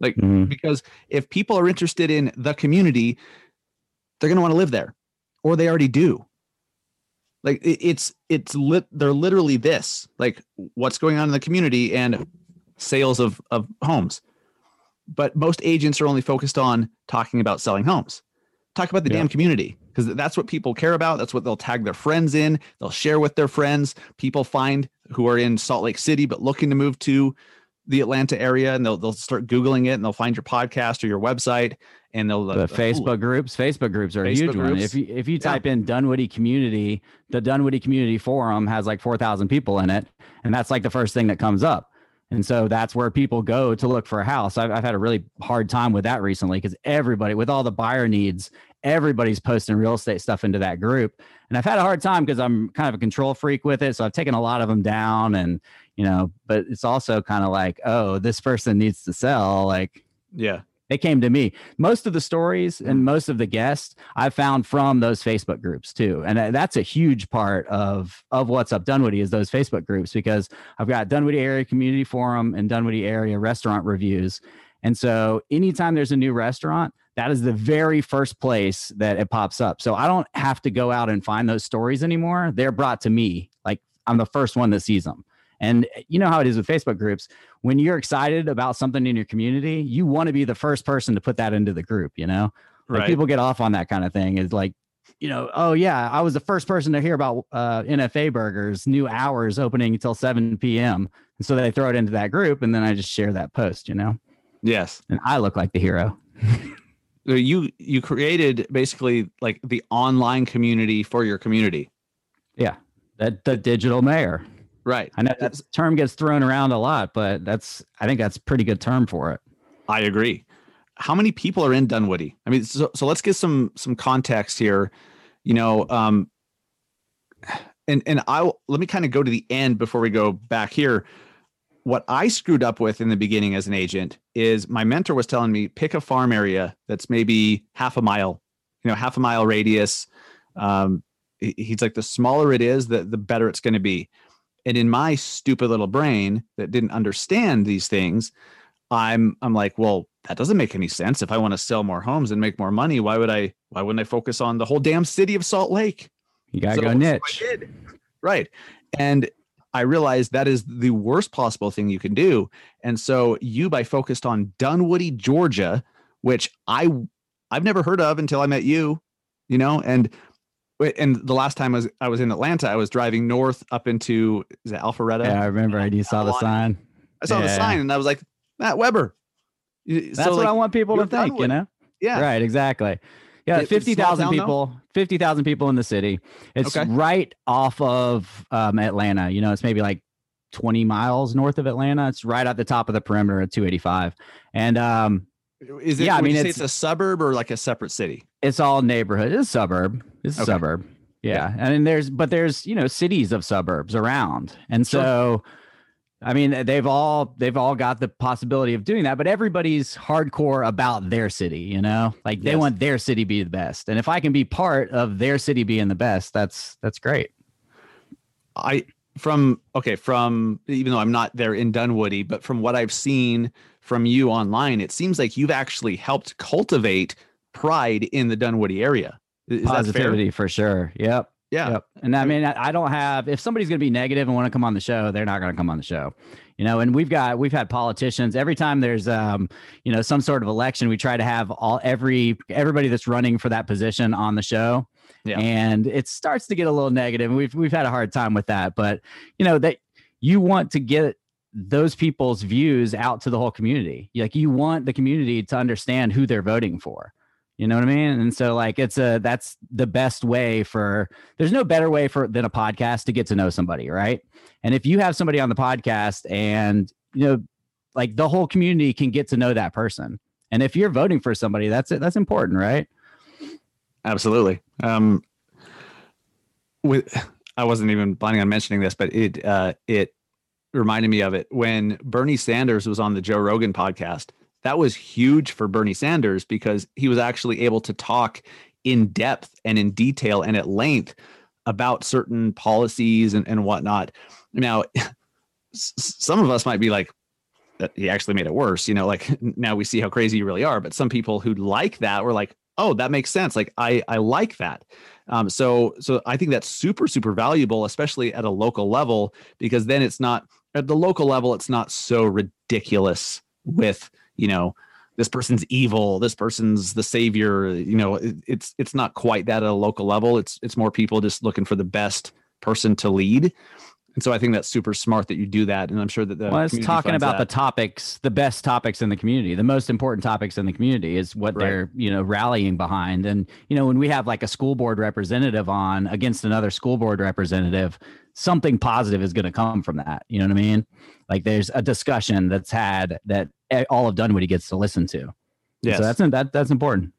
[SPEAKER 2] Like,
[SPEAKER 1] Mhm.
[SPEAKER 2] because if people are interested in the community, they're going to want to live there or they already do. Like it, it's, it's lit. They're literally this, like what's going on in the community and sales of, of homes. But most agents are only focused on talking about selling homes. Talk about the
[SPEAKER 1] Yeah.
[SPEAKER 2] damn community because that's what people care about. That's what they'll tag their friends in. They'll share with their friends. People find who are in Salt Lake City but looking to move to the Atlanta area, and they'll they'll start googling it, and they'll find your podcast or your website, and they'll
[SPEAKER 1] the
[SPEAKER 2] uh,
[SPEAKER 1] Facebook groups. Facebook groups are a huge
[SPEAKER 2] Facebook
[SPEAKER 1] one. If you if you type in Dunwoody Community, the Dunwoody Community Forum has like four thousand people in it, and that's like the first thing that comes up. And so that's where people go to look for a house. I've, I've had a really hard time with that recently because everybody, with all the buyer needs, everybody's posting real estate stuff into that group. And I've had a hard time because I'm kind of a control freak with it. So I've taken a lot of them down and, you know, but it's also kind of like, oh, this person needs to sell. Like,
[SPEAKER 2] yeah.
[SPEAKER 1] They came to me. Most of the stories and mm. most of the guests I found from those Facebook groups too, and that's a huge part of of what's up Dunwoody is those Facebook groups because I've got Dunwoody Area Community Forum and Dunwoody Area Restaurant Reviews, and so anytime there's a new restaurant, that is the very first place that it pops up. So I don't have to go out and find those stories anymore; they're brought to me. Like I'm the first one that sees them. And you know how it is with Facebook groups. When you're excited about something in your community, you want to be the first person to put that into the group, you know? Like
[SPEAKER 2] Right.
[SPEAKER 1] people get off on that kind of thing. Is like, you know, oh yeah, I was the first person to hear about uh, NFA burgers, new hours opening until 7 p.m. And so they throw it into that group and then I just share that post, you know?
[SPEAKER 2] Yes.
[SPEAKER 1] And I look like the hero.
[SPEAKER 2] You you created basically like the online community for your community.
[SPEAKER 1] Yeah. That the digital mayor.
[SPEAKER 2] Right.
[SPEAKER 1] I know that term gets thrown around a lot, but that's I think that's a pretty good term for it.
[SPEAKER 2] I agree. How many people are in Dunwoody? I mean, so, so let's get some some context here. You know, um, and and I let me kind of go to the end before we go back here. What I screwed up with in the beginning as an agent is my mentor was telling me pick a farm area that's maybe half a mile, you know, half a mile radius. Um, he's like the smaller it is, the the better it's going to be. And in my stupid little brain that didn't understand these things, I'm I'm like, well, that doesn't make any sense. If I want to sell more homes and make more money, why would I why wouldn't I focus on the whole damn city of Salt Lake?
[SPEAKER 1] You gotta
[SPEAKER 2] So-
[SPEAKER 1] go
[SPEAKER 2] so
[SPEAKER 1] niche.
[SPEAKER 2] did. Right. And I realized that is the worst possible thing you can do. And so you by focused on Dunwoody, Georgia, which I I've never heard of until I met you, you know, and and the last time I was I was in Atlanta, I was driving north up into is it Alpharetta?
[SPEAKER 1] Yeah, I remember. I saw the sign.
[SPEAKER 2] I saw the sign and I was like, Matt Weber.
[SPEAKER 1] That's
[SPEAKER 2] so,
[SPEAKER 1] what
[SPEAKER 2] like,
[SPEAKER 1] I want people to think, you know?
[SPEAKER 2] Yeah.
[SPEAKER 1] Right, exactly. Yeah,
[SPEAKER 2] It-
[SPEAKER 1] 50,000
[SPEAKER 2] town, though?
[SPEAKER 1] people, 50,000 people in the city. It's
[SPEAKER 2] Okay.
[SPEAKER 1] right off of um, Atlanta. You know, it's maybe like 20 miles north of Atlanta. It's right at the top of the perimeter at 285. And um,
[SPEAKER 2] Is it?
[SPEAKER 1] Yeah, I mean, it's-
[SPEAKER 2] it's a suburb or like a separate city.
[SPEAKER 1] it's all neighborhood. It's a suburb. It's a
[SPEAKER 2] Okay.
[SPEAKER 1] suburb. Yeah. And then there's, but there's, you know, cities of suburbs around. And
[SPEAKER 2] Sure.
[SPEAKER 1] so, I mean, they've all, they've all got the possibility of doing that, but everybody's hardcore about their city, you know, like they
[SPEAKER 2] Yes.
[SPEAKER 1] want their city to be the best. And if I can be part of their city being the best, that's, that's great.
[SPEAKER 2] I from okay from even though I'm not there in Dunwoody, but from what I've seen from you online, it seems like you've actually helped cultivate pride in the Dunwoody area. Is?
[SPEAKER 1] Positivity for sure. Yep.
[SPEAKER 2] Yeah.
[SPEAKER 1] Yep. And I mean, I don't have, if somebody's going to be negative and want to come on the show, they're not going to come on the show. You know, and we've got, we've had politicians every time there's, um, you know, some sort of election, we try to have all, every, everybody that's running for that position on the show.
[SPEAKER 2] Yeah.
[SPEAKER 1] And it starts to get a little negative, negative. we've, we've had a hard time with that. But, you know, that you want to get those people's views out to the whole community. Like you want the community to understand who they're voting for. You know what I mean? And so like it's a that's the best way for there's no better way for than a podcast to get to know somebody, right? And if you have somebody on the podcast and you know like the whole community can get to know that person. And if you're voting for somebody, that's it. That's important, right?
[SPEAKER 2] Absolutely. Um, with I wasn't even planning on mentioning this, but it uh, it reminded me of it when Bernie Sanders was on the Joe Rogan podcast. That was huge for Bernie Sanders because he was actually able to talk in depth and in detail and at length about certain policies and, and whatnot. Now, some of us might be like, he actually made it worse. You know, like now we see how crazy you really are. But some people who like that were like, oh, that makes sense. Like I I like that. Um, so so I think that's super super valuable, especially at a local level, because then it's not at the local level. It's not so ridiculous with you know this person's evil this person's the savior you know it, it's it's not quite that at a local level. It's it's more people just looking for the best person to lead and so I think that's super smart that you do that. And I'm sure that the
[SPEAKER 1] well, it's talking about that. the topics, the best topics in the community, the most important topics in the community is what right. they're, you know, rallying behind. And, you know, when we have like a school board representative on against another school board representative, something positive is going to come from that. You know what I mean? Like there's a discussion that's had that all of Dunwoody gets to listen to. Yeah. So that's, that, that's important.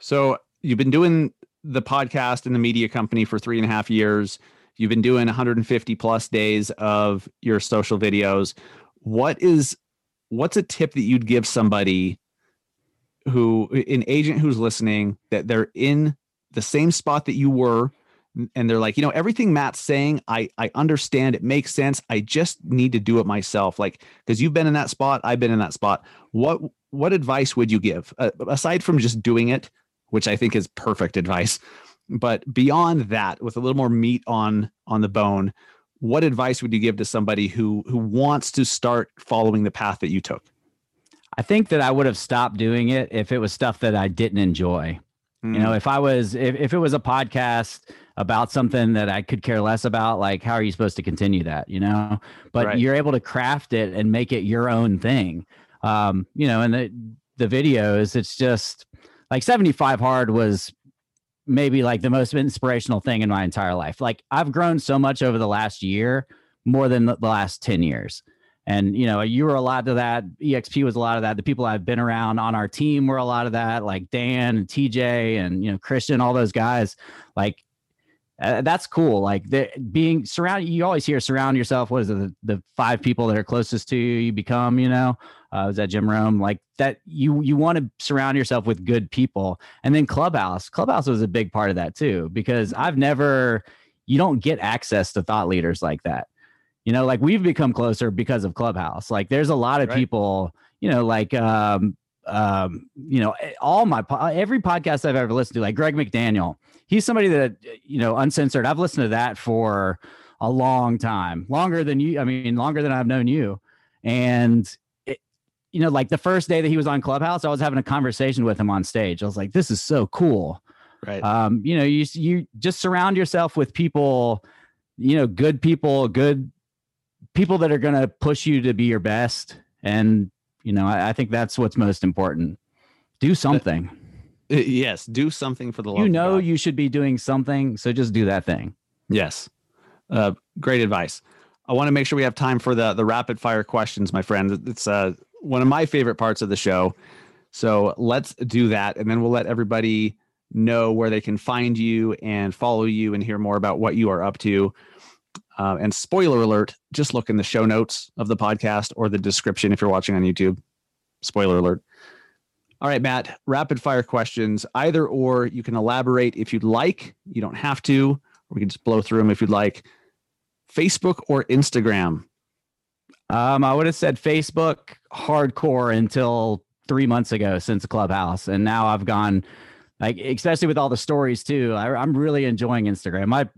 [SPEAKER 2] So you've been doing the podcast and the media company for three and a half years You've been doing 150 plus days of your social videos. What is what's a tip that you'd give somebody who an agent who's listening that they're in the same spot that you were and they're like, you know, everything Matt's saying, I I understand, it makes sense. I just need to do it myself. Like because you've been in that spot, I've been in that spot. What what advice would you give uh, aside from just doing it, which I think is perfect advice? But beyond that, with a little more meat on on the bone, what advice would you give to somebody who who wants to start following the path that you took?
[SPEAKER 1] I think that I would have stopped doing it if it was stuff that I didn't enjoy. Mm. You know, mm. if I was if, if it was a podcast about something that I could care less about, like how are you supposed to continue that? You know, but right. you're able to craft it and make it your own thing. Um, you know, and the the videos, it's just like 75 hard was maybe like the most inspirational thing in my entire life. Like I've grown so much over the last year, more than the last 10 years. And you know, you were a lot of that. EXP was a lot of that. The people I've been around on our team were a lot of that, like Dan and TJ and you know Christian, all those guys. Like uh, that's cool. Like being surrounded, you always hear surround yourself. What is it? The, the, five people that are closest to you, you become. You know, uh, was that Jim Rohn? Like that. You you want to surround yourself with good people, and then Clubhouse. Clubhouse was a big part of that too, because I've never. You don't get access to thought leaders like that. You know, like we've become closer because of Clubhouse. Like there's a lot of right. people. You know, like um, um, you know, all my every podcast I've ever listened to, like Greg McDaniel, he's somebody that you know, uncensored. I've listened to that for a long time, longer than you. I mean, longer than I've known you. And it, you know, like the first day that he was on Clubhouse, I was having a conversation with him on stage. I was like, "This is so cool."
[SPEAKER 2] Right.
[SPEAKER 1] Um, you know, you you just surround yourself with people, you know, good people, good people that are going to push you to be your best and you know, I, I think that's what's most important. Do something.
[SPEAKER 2] Uh, yes, do something for the
[SPEAKER 1] You know, you should be doing something, so just do that thing.
[SPEAKER 2] Yes, uh, great advice. I want to make sure we have time for the the rapid fire questions, my friend. It's uh, one of my favorite parts of the show. So let's do that, and then we'll let everybody know where they can find you and follow you and hear more about what you are up to. Uh, and spoiler alert, just look in the show notes of the podcast or the description if you're watching on YouTube. Spoiler alert. All right, Matt, rapid fire questions, either or. You can elaborate if you'd like. You don't have to, or we can just blow through them if you'd like. Facebook or Instagram?
[SPEAKER 1] Um, I would have said Facebook hardcore until three months ago since Clubhouse. And now I've gone like especially with all the stories too. I, am really enjoying Instagram. I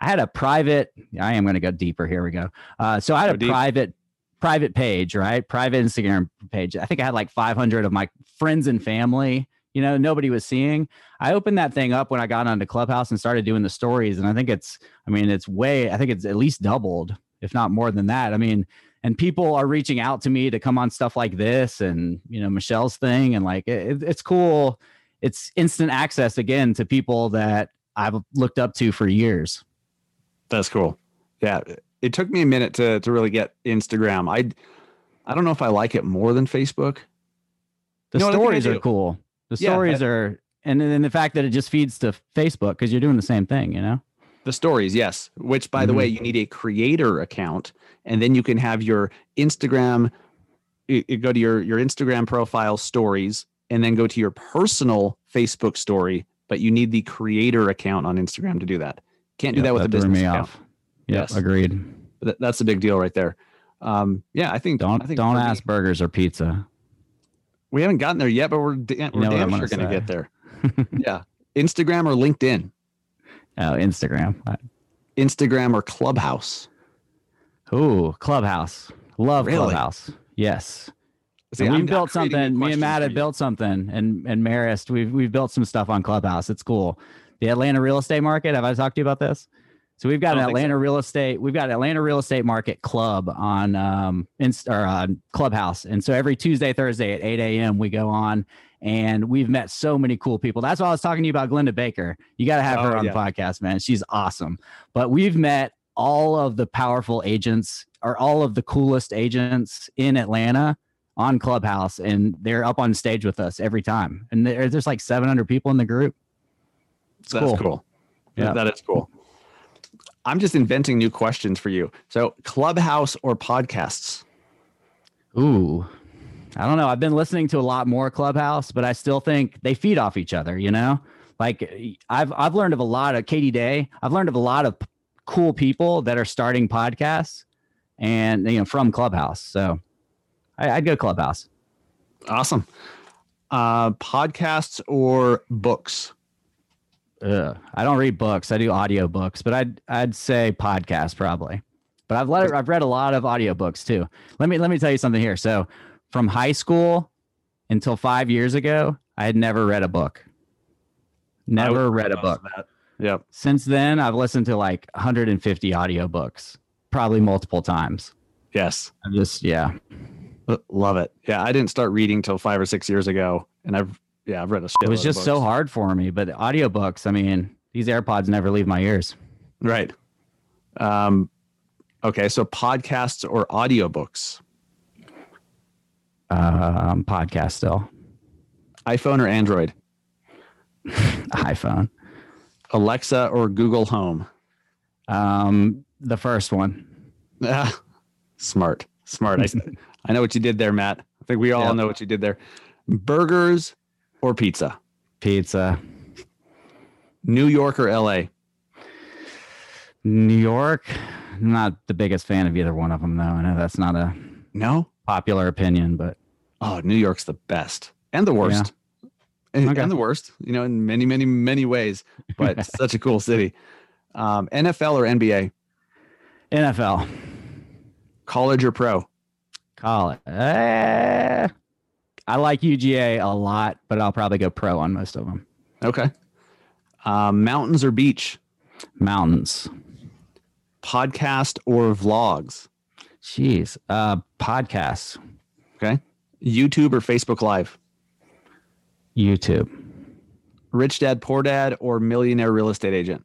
[SPEAKER 1] I had a private. I am going to go deeper. Here we go. Uh, so I had go a deep. private private page, right? Private Instagram page. I think I had like 500 of my friends and family. You know, nobody was seeing. I opened that thing up when I got onto Clubhouse and started doing the stories, and I think it's. I mean, it's way. I think it's at least doubled, if not more than that. I mean, and people are reaching out to me to come on stuff like this and you know Michelle's thing and like it, it's cool. It's instant access again to people that I've looked up to for years.
[SPEAKER 2] That's cool. Yeah, it took me a minute to to really get Instagram. I I don't know if I like it more than Facebook.
[SPEAKER 1] The
[SPEAKER 2] You know what, I think I
[SPEAKER 1] stories are cool. The
[SPEAKER 2] Yeah,
[SPEAKER 1] stories are and then the fact that it just feeds to Facebook because you're doing the same thing, you know.
[SPEAKER 2] The stories, yes. Which, by the
[SPEAKER 1] Mhm.
[SPEAKER 2] way, you need a creator account, and then you can have your Instagram. You, you go to your your Instagram profile stories, and then go to your personal Facebook story. But you need the creator account on Instagram to do that. Can't do
[SPEAKER 1] Yep,
[SPEAKER 2] that with a
[SPEAKER 1] threw
[SPEAKER 2] business
[SPEAKER 1] me
[SPEAKER 2] account.
[SPEAKER 1] off. Yep,
[SPEAKER 2] Yes.
[SPEAKER 1] agreed.
[SPEAKER 2] That, that's a big deal right there. Um, yeah, I think
[SPEAKER 1] Don't
[SPEAKER 2] I think
[SPEAKER 1] don't
[SPEAKER 2] for me-
[SPEAKER 1] ask burgers or pizza.
[SPEAKER 2] We haven't gotten there yet, but we're da- we're damn sure
[SPEAKER 1] gonna
[SPEAKER 2] going to get there. yeah, Instagram or LinkedIn,
[SPEAKER 1] Oh, Instagram.
[SPEAKER 2] Instagram or Clubhouse.
[SPEAKER 1] Ooh, Clubhouse. Love
[SPEAKER 2] Really?
[SPEAKER 1] Clubhouse. Yes.
[SPEAKER 2] See,
[SPEAKER 1] we've built something. Me and Matt have built something, and and Marist, we've we've built some stuff on Clubhouse. It's cool. The Atlanta real estate market. Have I talked to you about this? So we've got an
[SPEAKER 2] don't so.
[SPEAKER 1] Atlanta real estate. We've got Atlanta real estate market club on um Inst- or on Clubhouse, and so every Tuesday, Thursday at eight a.m. we go on, and we've met so many cool people. That's why I was talking to you about Glenda Baker. You got to have her
[SPEAKER 2] Oh,
[SPEAKER 1] on
[SPEAKER 2] yeah.
[SPEAKER 1] the podcast, man. She's awesome. But we've met all of the powerful agents or all of the coolest agents in Atlanta on Clubhouse, and they're up on stage with us every time. And there, there's like 700 people in the group.
[SPEAKER 2] That's cool.
[SPEAKER 1] cool. Yeah.
[SPEAKER 2] that is cool. I'm just inventing new questions for you. So, Clubhouse or podcasts?
[SPEAKER 1] Ooh, I don't know. I've been listening to a lot more Clubhouse, but I still think they feed off each other. You know, like I've I've learned of a lot of Katie Day. I've learned of a lot of p- cool people that are starting podcasts, and you know from Clubhouse. So I, I'd go Clubhouse.
[SPEAKER 2] Awesome. Uh, podcasts or books?
[SPEAKER 1] Ugh. I don't read books. I do audio books, but I'd I'd say podcast probably. But I've let, I've read a lot of audiobooks too. Let me let me tell you something here. So from high school until five years ago, I had never read a book. Never read a book.
[SPEAKER 2] Yep.
[SPEAKER 1] Since then, I've listened to like 150 audiobooks, probably multiple times.
[SPEAKER 2] Yes.
[SPEAKER 1] I'm just yeah.
[SPEAKER 2] Love it. Yeah, I didn't start reading till five or six years ago, and I've yeah, I've read a.
[SPEAKER 1] It was just so hard for me. But audiobooks, I mean, these AirPods never leave my ears.
[SPEAKER 2] Right. Um, okay, so podcasts or audiobooks,
[SPEAKER 1] Um, podcast still.
[SPEAKER 2] iPhone or Android,
[SPEAKER 1] iPhone.
[SPEAKER 2] Alexa or Google Home.
[SPEAKER 1] Um, the first one.
[SPEAKER 2] Ah, smart, smart. I, I know what you did there, Matt. I think we all
[SPEAKER 1] Yep.
[SPEAKER 2] know what you did there. Burgers or pizza,
[SPEAKER 1] Pizza.
[SPEAKER 2] New York or LA.
[SPEAKER 1] New York. Not the biggest fan of either one of them, though. I know that's not a
[SPEAKER 2] No.
[SPEAKER 1] popular opinion, but
[SPEAKER 2] Oh, New York's the best and the worst. And,
[SPEAKER 1] Okay.
[SPEAKER 2] and the worst, you know, in many, many, many ways, but such a cool city. Um, NFL or NBA,
[SPEAKER 1] NFL.
[SPEAKER 2] college or pro.
[SPEAKER 1] Call it. Eh, I like UGA a lot, but I'll probably go pro on most of them.
[SPEAKER 2] Okay. Um, mountains or beach,
[SPEAKER 1] Mountains.
[SPEAKER 2] podcast or vlogs.
[SPEAKER 1] Jeez. Uh, podcasts.
[SPEAKER 2] Okay. YouTube or Facebook Live,
[SPEAKER 1] YouTube.
[SPEAKER 2] rich dad, poor dad, or millionaire real estate agent.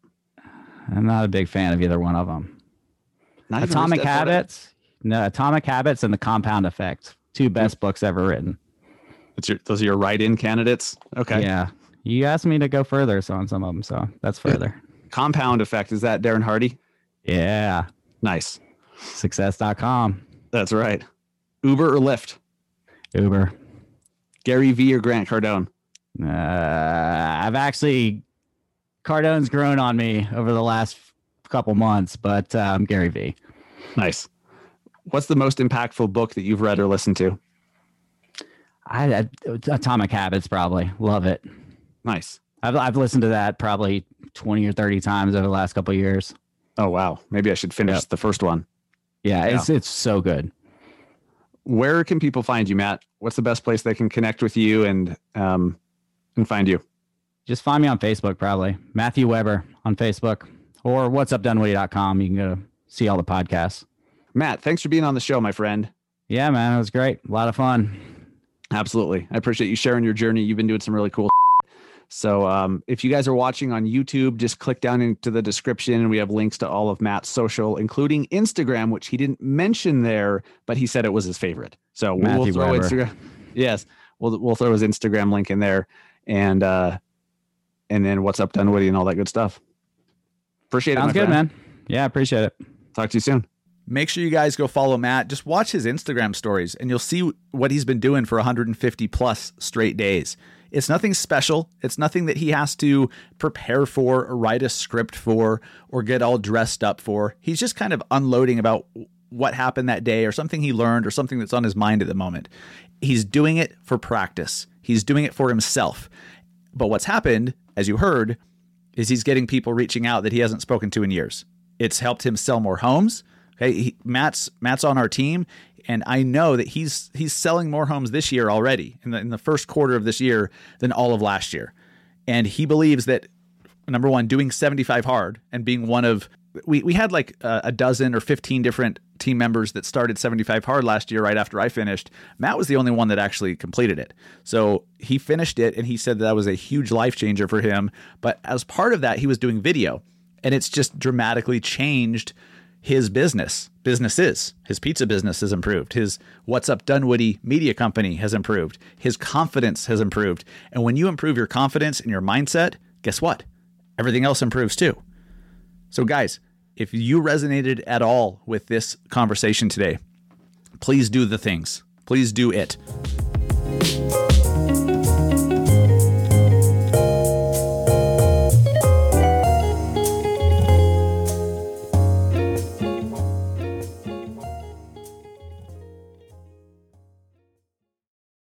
[SPEAKER 1] I'm not a big fan of either one of them.
[SPEAKER 2] Not
[SPEAKER 1] Atomic
[SPEAKER 2] Rich Dad, Poor Dad?
[SPEAKER 1] Habits. No, Atomic Habits and The Compound Effect. Two best books ever written.
[SPEAKER 2] That's your, those are your write-in candidates. Okay.
[SPEAKER 1] Yeah. You asked me to go further so on some of them, so that's further.
[SPEAKER 2] Compound effect is that Darren Hardy?
[SPEAKER 1] Yeah.
[SPEAKER 2] Nice.
[SPEAKER 1] Success.com.
[SPEAKER 2] That's right. Uber or Lyft?
[SPEAKER 1] Uber.
[SPEAKER 2] Gary Vee or Grant Cardone?
[SPEAKER 1] Uh, I've actually Cardone's grown on me over the last couple months, but um, Gary V.
[SPEAKER 2] Nice. What's the most impactful book that you've read or listened to?
[SPEAKER 1] I, I Atomic Habits probably love it.
[SPEAKER 2] Nice.
[SPEAKER 1] I've I've listened to that probably twenty or thirty times over the last couple of years.
[SPEAKER 2] Oh wow. Maybe I should finish
[SPEAKER 1] Yep.
[SPEAKER 2] the first one.
[SPEAKER 1] Yeah, it's it's so good.
[SPEAKER 2] Where can people find you, Matt? What's the best place they can connect with you and um and find you?
[SPEAKER 1] Just find me on Facebook probably Matthew Weber on Facebook or what's up Dunwoody.com. You can go see all the podcasts.
[SPEAKER 3] Matt, thanks for being on the show, my friend.
[SPEAKER 1] Yeah, man, it was great. A lot of fun.
[SPEAKER 3] Absolutely. I appreciate you sharing your journey. You've been doing some really cool. So, um, if you guys are watching on YouTube, just click down into the description and we have links to all of Matt's social, including Instagram, which he didn't mention there, but he said it was his favorite. So, we'll throw
[SPEAKER 1] Weber.
[SPEAKER 3] Instagram. Yes, we'll, we'll throw his Instagram link in there and, uh, and then what's up, Dunwoody, and all that good stuff. Appreciate
[SPEAKER 1] Sounds
[SPEAKER 3] it. Sounds
[SPEAKER 1] good,
[SPEAKER 3] friend.
[SPEAKER 1] man. Yeah, appreciate it.
[SPEAKER 3] Talk to you soon.
[SPEAKER 2] Make sure you guys go follow Matt. Just watch his Instagram stories and you'll see what he's been doing for 150 plus straight days. It's nothing special. It's nothing that he has to prepare for or write a script for or get all dressed up for. He's just kind of unloading about what happened that day or something he learned or something that's on his mind at the moment. He's doing it for practice, he's doing it for himself. But what's happened, as you heard, is he's getting people reaching out that he hasn't spoken to in years. It's helped him sell more homes. Okay, he, Matt's Matt's on our team, and I know that he's he's selling more homes this year already in the in the first quarter of this year than all of last year, and he believes that number one, doing seventy five hard and being one of we we had like a, a dozen or fifteen different team members that started seventy five hard last year right after I finished. Matt was the only one that actually completed it, so he finished it, and he said that, that was a huge life changer for him. But as part of that, he was doing video, and it's just dramatically changed his business businesses his pizza business has improved. His what's up dunwoody media company has improved. His confidence has improved. And when you improve your confidence and your mindset guess what? Everything else improves too. So guys if you resonated at all with this conversation today please do the things. Please do it